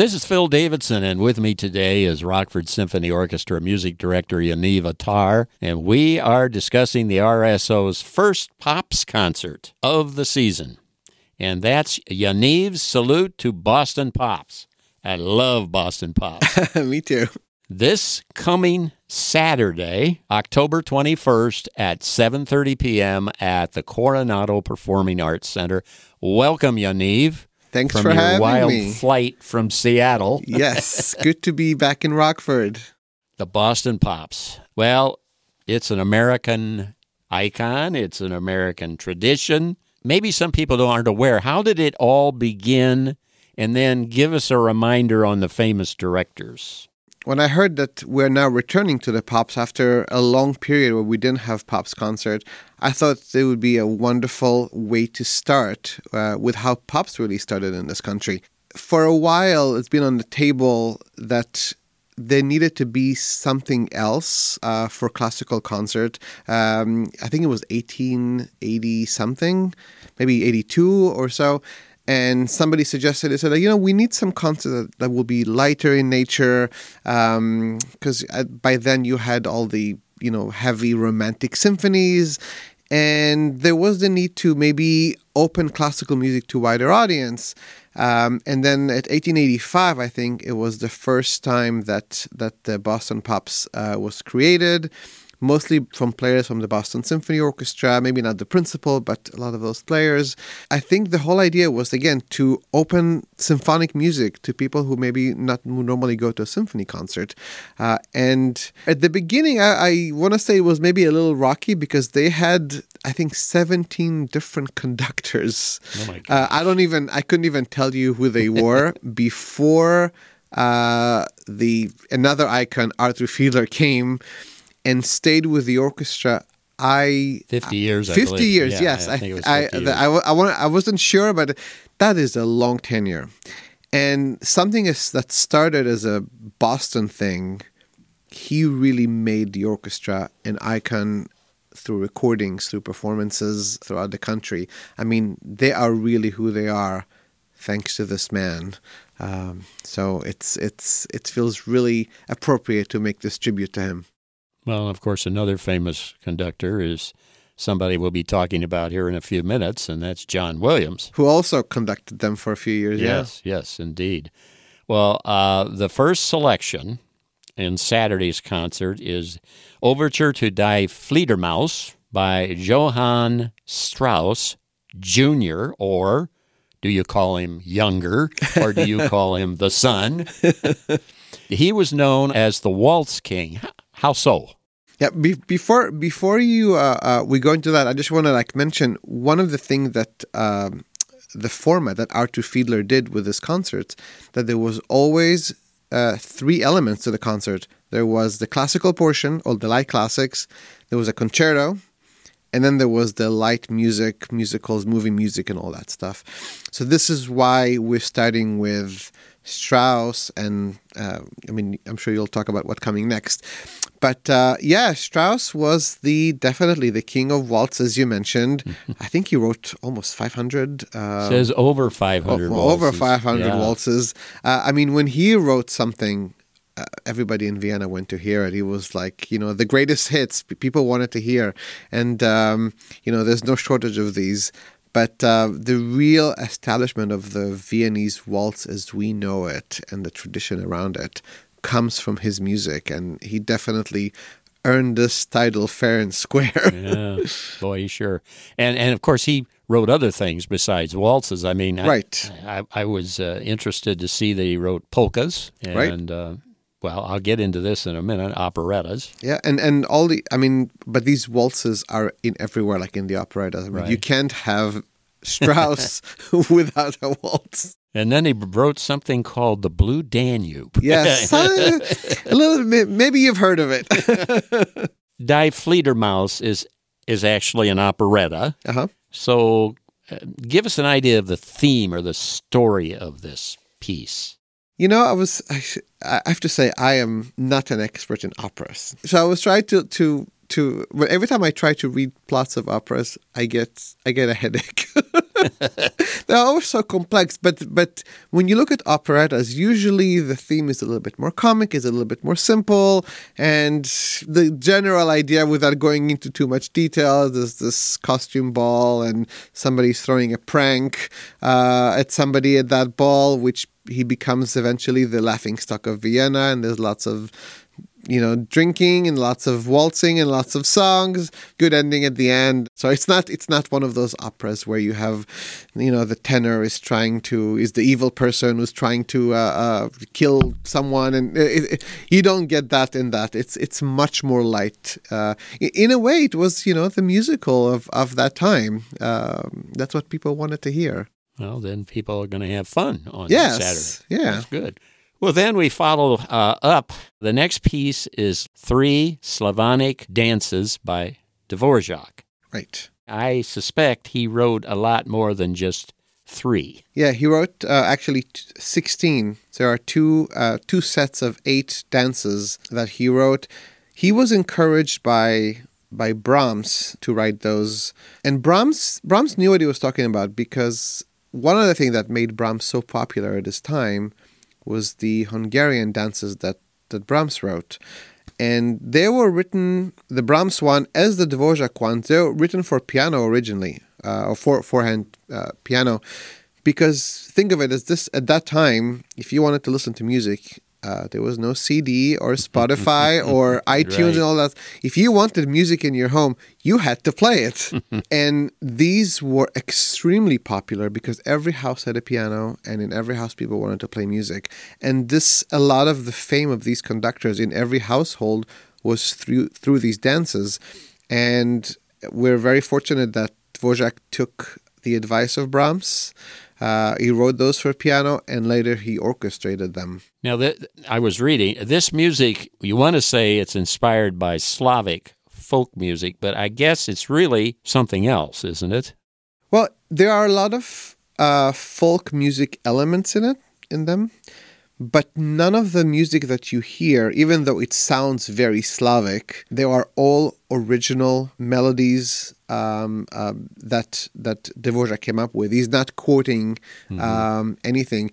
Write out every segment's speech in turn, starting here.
This is Phil Davidson, and with me today is Rockford Symphony Orchestra music director Yaniv Attar, and we are discussing the RSO's first Pops concert of the season. And that's Yaniv's salute to Boston Pops. I love Boston Pops. me too. This coming Saturday, October 21st at 7:30 p.m. at the Coronado Performing Arts Center. Welcome, Yaniv. Thanks from for your having wild me. flight from Seattle. yes, good to be back in Rockford. The Boston Pops. Well, it's an American icon, it's an American tradition. Maybe some people aren't aware. How did it all begin? And then give us a reminder on the famous directors. When I heard that we're now returning to the Pops after a long period where we didn't have Pops concert, I thought it would be a wonderful way to start uh, with how Pops really started in this country. For a while, it's been on the table that there needed to be something else uh, for classical concert. Um, I think it was 1880 something, maybe 82 or so. And somebody suggested, they said, you know, we need some concert that, that will be lighter in nature, because um, by then you had all the, you know, heavy romantic symphonies, and there was the need to maybe open classical music to wider audience. Um, and then at 1885, I think it was the first time that that the Boston Pops uh, was created, mostly from players from the Boston Symphony Orchestra. Maybe not the principal, but a lot of those players. I think the whole idea was again to open symphonic music to people who maybe not normally go to a symphony concert. Uh, and at the beginning, I, I want to say it was maybe a little rocky because they had I think 17 different conductors. Oh uh, I don't even, I couldn't even tell you who they were before uh, the another icon, Arthur Fiedler, came and stayed with the orchestra. I 50 years. 50 believe. years, Yeah, yes. I, think it was I, 50 I, years. I, I, want, I wasn't sure, but that is a long tenure. And something is, that started as a Boston thing, he really made the orchestra an icon through recordings, through performances throughout the country. I mean, they are really who they are thanks to this man. Um, so it's it's it feels really appropriate to make this tribute to him. Well, of course, another famous conductor is somebody we'll be talking about here in a few minutes, and that's John Williams. Who also conducted them for a few years. Yes, yes, indeed. Well, uh, the first selection in Saturday's concert is Overture to Die Fledermaus by Johann Strauss Jr., or do you call him younger, or do you call him the son? he was known as the Waltz King. How so? Yeah, be- before before you uh, uh, we go into that, I just want to like mention one of the things that um, the format that Arthur Fiedler did with his concerts that there was always uh, three elements to the concert. There was the classical portion, or the light classics. There was a concerto, and then there was the light music, musicals, movie music, and all that stuff. So this is why we're starting with Strauss, and uh, I mean, I'm sure you'll talk about what's coming next. But uh, yeah, Strauss was the definitely the king of waltz, as you mentioned. I think he wrote almost 500. Uh, Says over 500 o- over waltzes. 500 Yeah. waltzes. Uh, I mean, when he wrote something, uh, everybody in Vienna went to hear it. He was like, you know, the greatest hits p- people wanted to hear. And, um, you know, there's no shortage of these. But uh, the real establishment of the Viennese waltz as we know it and the tradition around it comes from his music. And he definitely earned this title fair and square. yeah, boy, sure. And and of course he wrote other things besides waltzes. I mean, I, Right. I, I was uh, interested to see that he wrote polkas Right. and. Uh, well, I'll get into this in a minute. Operettas. Yeah, and and all the I mean, but these waltzes are in everywhere, like in the operettas. I mean, you can't have Strauss without a waltz. And then he wrote something called the Blue Danube. Yes, a little bit. Maybe you've heard of it. Die Fledermaus is is actually an operetta. uh huh. So, uh, give us an idea of the theme or the story of this piece. You know, I was. I, sh- I have to say, I am not an expert in operas. So I was trying to to to. Every time I try to read plots of operas, I get I get a headache. They're always so complex, but but when you look at operettas, usually the theme is a little bit more comic, is a little bit more simple, and the general idea, without going into too much detail, is this costume ball, and somebody's throwing a prank uh, at somebody at that ball, which he becomes eventually the laughing stock of Vienna, and there's lots of you know, drinking and lots of waltzing and lots of songs. Good ending at the end. So it's not it's not one of those operas where you have, you know, the tenor is trying to is the evil person who's trying to uh, uh, kill someone, and it, it, you don't get that in that. It's it's much more light. Uh, in a way, it was you know the musical of of that time. Um, that's what people wanted to hear. Well, then people are going to have fun on yes, Saturday. Yeah, That's good. Well, then we follow uh, up. The next piece is Three Slavonic Dances by Dvorak. Right. I suspect he wrote a lot more than just three. Yeah, he wrote uh, actually t- 16. There are two uh, two sets of eight dances that he wrote. He was encouraged by by Brahms to write those, and Brahms Brahms knew what he was talking about because one of the things that made Brahms so popular at his time was the Hungarian dances that, that Brahms wrote. And they were written, the Brahms one as the Dvorak ones, they were written for piano originally, uh, or for four-hand uh, piano. Because think of it as this at that time, if you wanted to listen to music, uh, there was no CD or Spotify or iTunes right. and all that. If you wanted music in your home, you had to play it. and these were extremely popular because every house had a piano, and in every house, people wanted to play music. And this, a lot of the fame of these conductors in every household was through through these dances. And we're very fortunate that Dvorak took the advice of Brahms uh, he wrote those for piano and later he orchestrated them. Now, that, I was reading this music, you want to say it's inspired by Slavic folk music, but I guess it's really something else, isn't it? Well, there are a lot of uh, folk music elements in it, in them but none of the music that you hear, even though it sounds very Slavic, they are all original melodies um, uh, that that Dvorak came up with. He's not quoting mm-hmm. um, anything,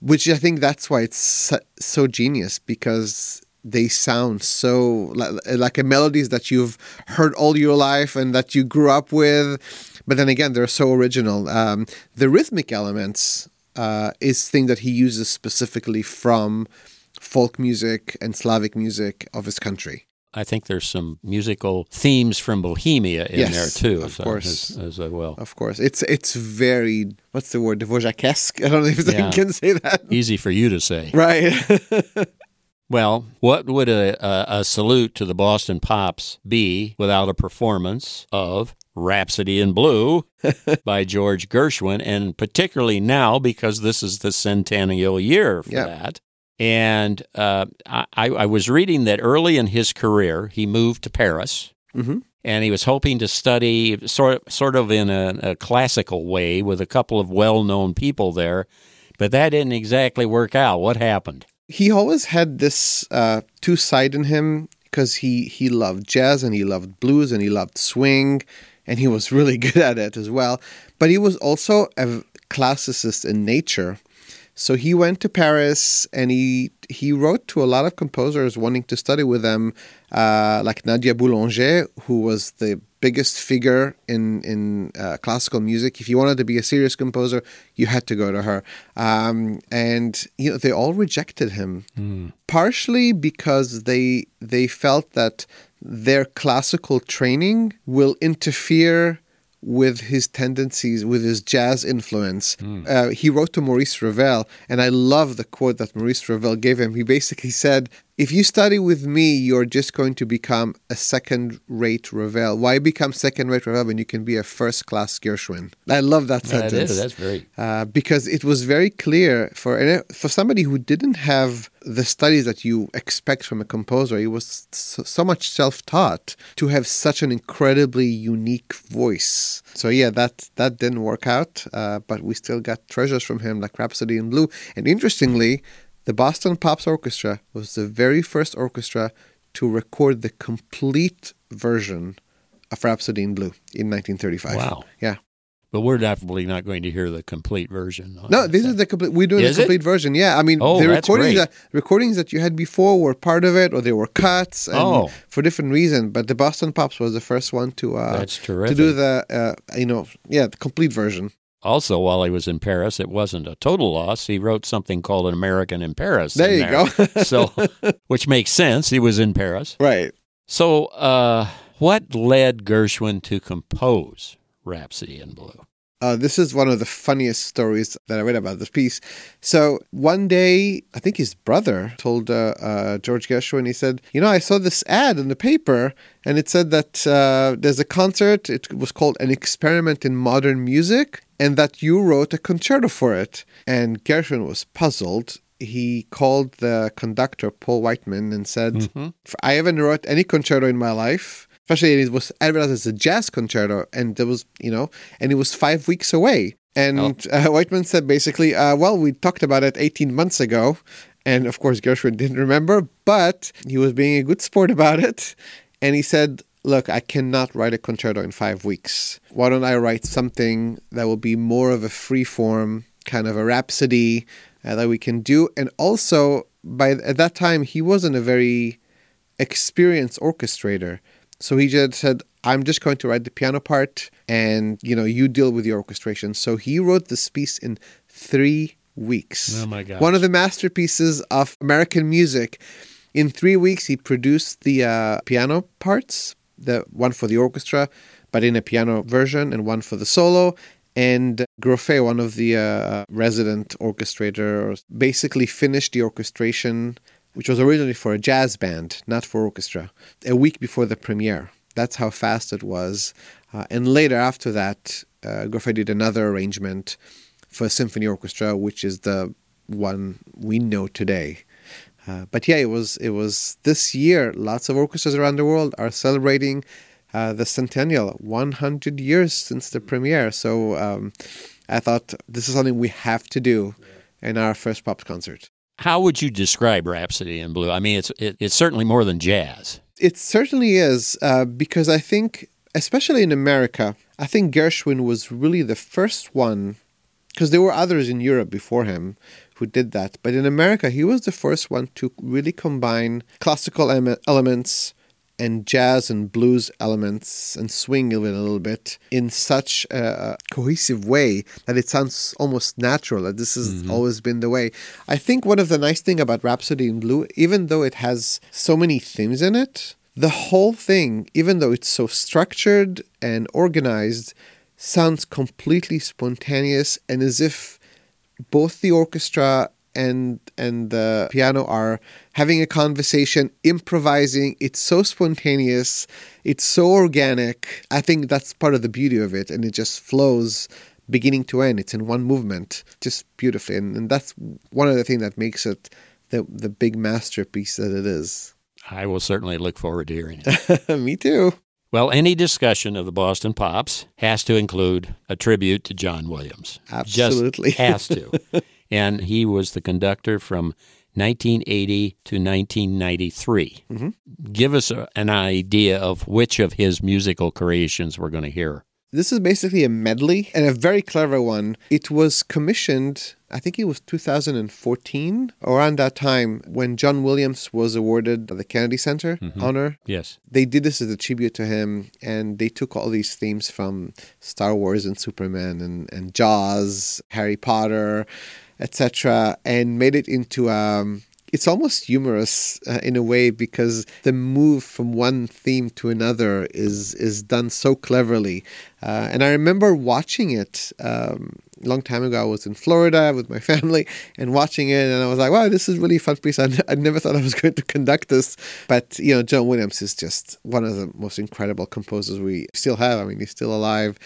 which I think that's why it's so, so genius because they sound so like, like a melodies that you've heard all your life and that you grew up with. But then again, they're so original. Um, the rhythmic elements uh, is thing that he uses specifically from folk music and Slavic music of his country. I think there's some musical themes from Bohemia in yes, there too, of course, as, as, well. Of course, it's it's very what's the word Dvorakesque. I don't know if yeah. I can say that. Easy for you to say, right? well, what would a, a, a salute to the Boston Pops be without a performance of Rhapsody in Blue by George Gershwin, and particularly now because this is the centennial year for yep. that. And uh, I, I, was reading that early in his career, he moved to Paris. Mm-hmm. And he was hoping to study sort of, sort of in a, a classical way with a couple of well known people there, but that didn't exactly work out. What happened? He always had this uh, two side in him because he, he loved jazz and he loved blues and he loved swing and he was really good at it as well. But he was also a classicist in nature. So he went to Paris and he he wrote to a lot of composers wanting to study with them, uh, like Nadia Boulanger, who was the biggest figure in in uh, classical music. If you wanted to be a serious composer, you had to go to her. Um, and you know they all rejected him, mm. partially because they they felt that their classical training will interfere with his tendencies, with his jazz influence. Mm. Uh, he wrote to Maurice Ravel, and I love the quote that Maurice Ravel gave him. He basically said, if you study with me, you're just going to become a second rate Ravel. Why become second rate Ravel when you can be a first class Gershwin? I love that sentence. That is, that's very. Uh, because it was very clear for, for somebody who didn't have the studies that you expect from a composer, he was so, so much self taught to have such an incredibly unique voice. So, yeah, that, that didn't work out, uh, but we still got treasures from him like Rhapsody in Blue. And interestingly, the Boston Pops Orchestra was the very first orchestra to record the complete version of Rhapsody in Blue in 1935. Wow. Yeah. But we're definitely not going to hear the complete version. No, this is the complete. We're doing Is the it? complete version. Yeah, I mean, Oh, the recordings that recordings that you had before were part of it, or they were cuts, and Oh. for different reasons. But the Boston Pops was the first one to uh, That's to do the uh, you know yeah the complete version. Also, while he was in Paris, it wasn't a total loss. He wrote something called An American in Paris. There in you go. so, which makes sense. He was in Paris. Right. So, uh, what led Gershwin to compose Rhapsody in Blue? Uh, this is one of the funniest stories that I read about this piece. So one day, I think his brother told uh, uh, George Gershwin, he said, You know, I saw this ad in the paper, and it said that uh, there's a concert. It was called An Experiment in Modern Music, and that you wrote a concerto for it. And Gershwin was puzzled. He called the conductor, Paul Whiteman, and said, Mhm. I haven't wrote any concerto in my life. Especially it was advertised as a jazz concerto, and there was, you know, and it was five weeks away. And uh, Whiteman said basically, uh, well, we talked about it 18 months ago. And of course, Gershwin didn't remember, but he was being a good sport about it. And he said, look, I cannot write a concerto in five weeks. Why don't I write something that will be more of a free form, kind of a rhapsody uh, that we can do? And also, by at that time, he wasn't a very experienced orchestrator. So he just said, I'm just going to write the piano part and, you know, you deal with the orchestration. So he wrote this piece in three weeks. Oh, my gosh. One of the masterpieces of American music. In three weeks, he produced the uh, piano parts, the one for the orchestra, but in a piano version, and one for the solo. And Grofé, one of the uh, resident orchestrators, basically finished the orchestration which was originally for a jazz band, not for orchestra, a week before the premiere. That's how fast it was. Uh, and later, after that, uh, did another arrangement for a symphony orchestra, which is the one we know today. Uh, but yeah, it was it was this year. Lots of orchestras around the world are celebrating uh, the centennial, 100 years since the premiere. So um, I thought this is something we have to do in our first pop concert. How would you describe Rhapsody in Blue? I mean, it's it, it's certainly more than jazz. It certainly is, uh, because I think, especially in America, I think Gershwin was really the first one, because there were others in Europe before him who did that. But in America, he was the first one to really combine classical em- elements and jazz and blues elements and swing even a little bit in such a cohesive way that it sounds almost natural that this has mm-hmm. always been the way. I think one of the nice thing about rhapsody in blue even though it has so many themes in it the whole thing even though it's so structured and organized sounds completely spontaneous and as if both the orchestra and and the piano are having a conversation improvising it's so spontaneous it's so organic i think that's part of the beauty of it and it just flows beginning to end it's in one movement just beautifully and, and that's one of the things that makes it the the big masterpiece that it is I will certainly look forward to hearing it. me too well, any discussion of the Boston Pops has to include a tribute to John Williams. Absolutely. Just has to. and he was the conductor from 1980 to 1993. Mm-hmm. Give us a, an idea of which of his musical creations we're going to hear. This is basically a medley and a very clever one. It was commissioned, I think it was 2014, around that time when John Williams was awarded the Kennedy Center mm-hmm. honor. Yes. They did this as a tribute to him, and they took all these themes from Star Wars and Superman and, and Jaws, Harry Potter, etc., and made it into um, it's almost humorous uh, in a way because the move from one theme to another is is done so cleverly. Uh, and I remember watching it um, a long time ago. I was in Florida with my family and watching it, and I was like, "Wow, this is really fun piece." I, I never thought I was going to conduct this, but you know, John Williams is just one of the most incredible composers we still have. I mean, he's still alive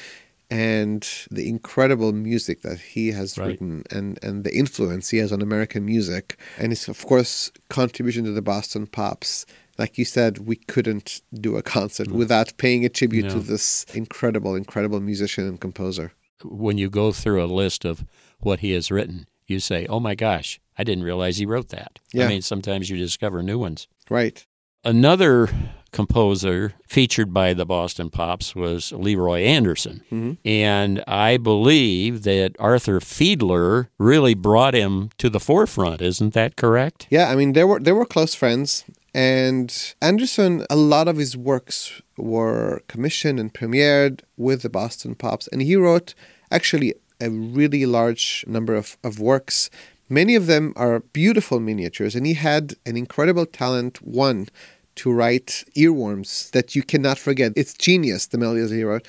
and the incredible music that he has Right. written and, and the influence he has on American music and his of course contribution to the Boston Pops. Like you said, we couldn't do a concert mm. without paying a tribute to this incredible, incredible musician and composer. When you go through a list of what he has written, you say, oh my gosh, I didn't realize he wrote that. Yeah. I mean, sometimes you discover new ones. Right. Another composer featured by the Boston Pops was Leroy Anderson. Mm-hmm. And I believe that Arthur Fiedler really brought him to the forefront. Isn't that correct? Yeah, I mean they were they were close friends, and Anderson. A lot of his works were commissioned and premiered with the Boston Pops, and he wrote actually a really large number of, of works. Many of them are beautiful miniatures, and he had an incredible talent. One to write earworms that you cannot forget. It's genius, the melodies he wrote.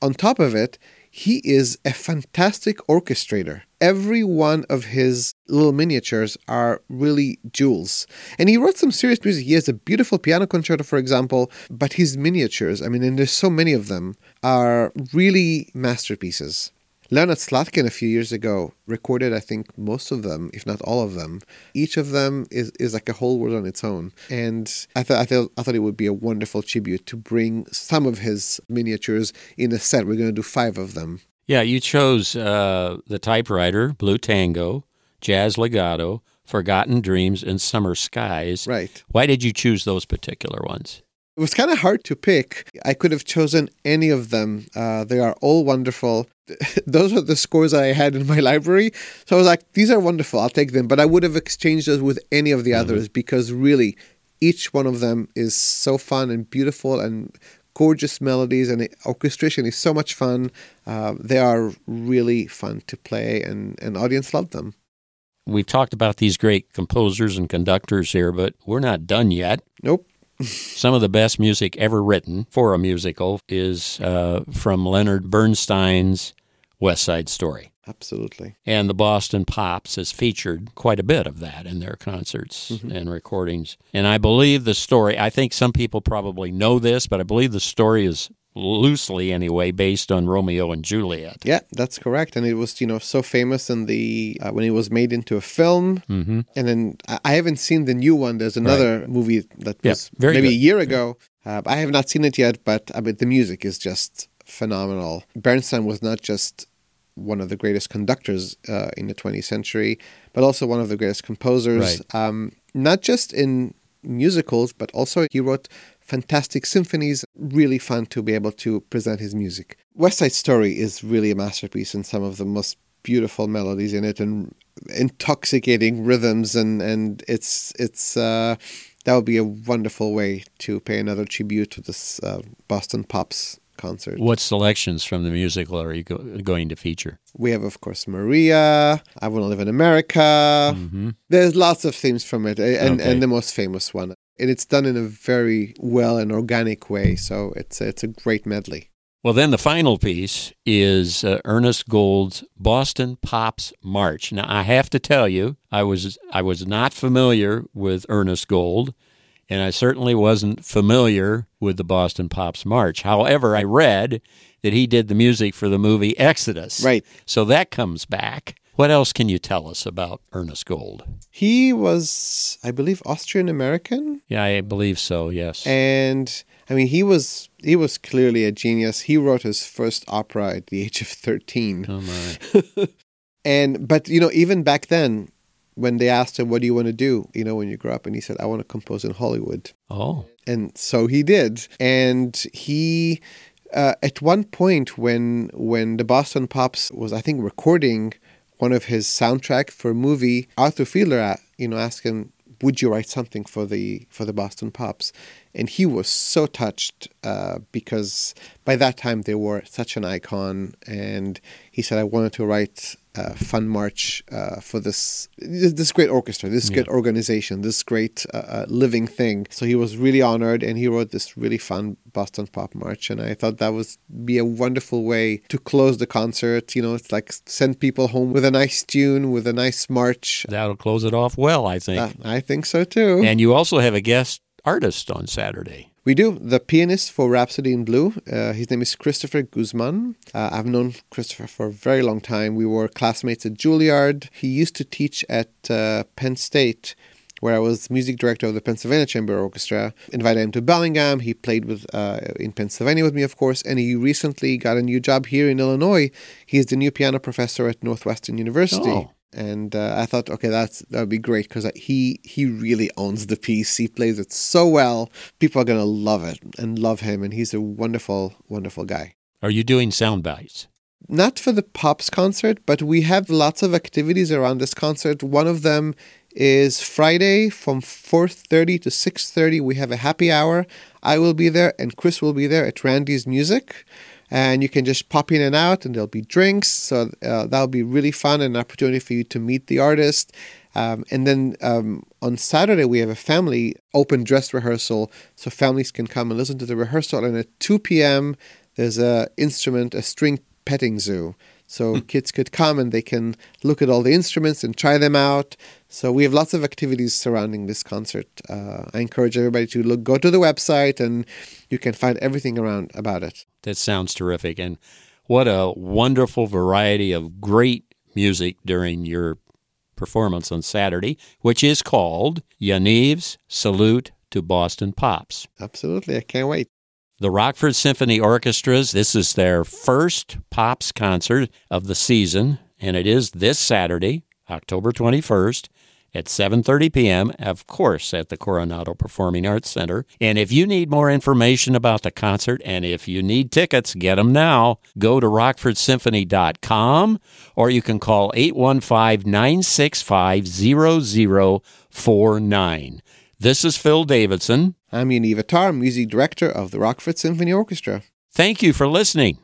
On top of it, he is a fantastic orchestrator. Every one of his little miniatures are really jewels. And he wrote some serious music. He has a beautiful piano concerto, for example, but his miniatures, I mean, and there's so many of them, are really masterpieces. Leonard Slatkin a few years ago recorded, I think, most of them, if not all of them. Each of them is, is like a whole world on its own. And I thought I thought I thought it would be a wonderful tribute to bring some of his miniatures in a set. We're going to do five of them. Yeah, you chose uh, the typewriter, Blue Tango, Jazz Legato, Forgotten Dreams, and Summer Skies. Right. Why did you choose those particular ones? It was kind of hard to pick. I could have chosen any of them. Uh, they are all wonderful. those are the scores I had in my library. So I was like, these are wonderful. I'll take them. But I would have exchanged those with any of the others because really, each one of them is so fun and beautiful and gorgeous melodies and the orchestration is so much fun. Uh, they are really fun to play and an audience loved them. We've talked about these great composers and conductors here, but we're not done yet. Nope. Some of the best music ever written for a musical is uh, from Leonard Bernstein's West Side Story. Absolutely. And the Boston Pops has featured quite a bit of that in their concerts and recordings. And I believe the story, I think some people probably know this, but I believe the story is loosely anyway based on Romeo and Juliet. Yeah, that's correct. And it was, you know, so famous in the uh, when it was made into a film. Mm-hmm. And then I haven't seen the new one. There's another movie that Yeah, was very maybe good. a year ago. Uh, I have not seen it yet, but I mean, the music is just phenomenal. Bernstein was not just one of the greatest conductors uh, in the 20th century, but also one of the greatest composers. Right. Um, not just in musicals, but also he wrote fantastic symphonies. Really fun to be able to present his music. West Side Story is really a masterpiece, and some of the most beautiful melodies in it, and intoxicating rhythms, and and it's it's. Uh, that would be a wonderful way to pay another tribute to this uh, Boston Pops concert. What selections from the musical are you go- going to feature? We have, of course, Maria. I Want to Live in America. There's lots of themes from it, and Okay. and the most famous one. And it's done in a very well and organic way, so it's a, it's a great medley. Well, then the final piece is uh, Ernest Gold's Boston Pops March. Now, I have to tell you, I was I was not familiar with Ernest Gold, and I certainly wasn't familiar with the Boston Pops March. However, I read that he did the music for the movie Exodus. Right. So that comes back. What else can you tell us about Ernest Gold? He was, I believe, Austrian American, Yeah, I believe so. Yes. and I mean, he was he was clearly a genius. He wrote his first opera at the age of thirteen. oh my. And but you know, even back then, when they asked him, "What do you want to do?" You know, when you grow up, and he said, "I want to compose in Hollywood." Oh. and so he did and he uh, at one point when when the boston pops was i think recording one of his soundtrack for a movie arthur fiedler uh, you know asked him would you write something for the for the boston pops? And he was so touched uh, because by that time they were such an icon and he said i wanted to write a fun march uh, for this this great orchestra this great organization this great uh, uh, living thing. So he was really honored and he wrote this really fun boston pop march. And i thought that was be a wonderful way to close the concert. You know it's like send people home with a nice tune with a nice march. That'll close it off well, I think. uh, i think so too. And you also have a guest artist on Saturday. We do. The pianist for Rhapsody in Blue, uh, his name is Christopher Guzman. Uh, I've known Christopher for a very long time. We were classmates at Juilliard. He used to teach at uh, Penn State, where I was music director of the Pennsylvania Chamber Orchestra. Invited him to Bellingham. He played with uh, in Pennsylvania with me, of course, and he recently got a new job here in Illinois. He is the new piano professor at Northwestern University. Oh. And uh, I thought, okay, that's that would be great because he he really owns the piece. He plays it so well. People are gonna love it and love him, and he's a wonderful, wonderful guy. Are you doing sound bites? Not for the Pops concert, but we have lots of activities around this concert. One of them is Friday from 4:30 to 6:30. We have a happy hour. I will be there, and Chris will be there at Randy's Music and you can just pop in and out and there'll be drinks. So uh, that'll be really fun and an opportunity for you to meet the artist. Um, and then um, on saturday we have a family open dress rehearsal. So families can come and listen to the rehearsal. And at 2 p.m there's a instrument a string petting zoo so kids could come and they can look at all the instruments and try them out. So we have lots of activities surrounding this concert. Uh, I encourage everybody to look, go to the website, and you can find everything around about it. That sounds terrific, and what a wonderful variety of great music during your performance on Saturday, which is called Yaniv's Salute to Boston Pops. Absolutely, I can't wait. The Rockford Symphony Orchestras, this is their first Pops concert of the season, and it is this Saturday, October 21st at 7:30 p.m. of course at the Coronado Performing Arts Center. And if you need more information about the concert and if you need tickets, get them now. Go to rockfordsymphony.com or you can call 815-965-0049. This is Phil Davidson. I'm Yaniv Attar, music director of the Rockford Symphony Orchestra. Thank you for listening.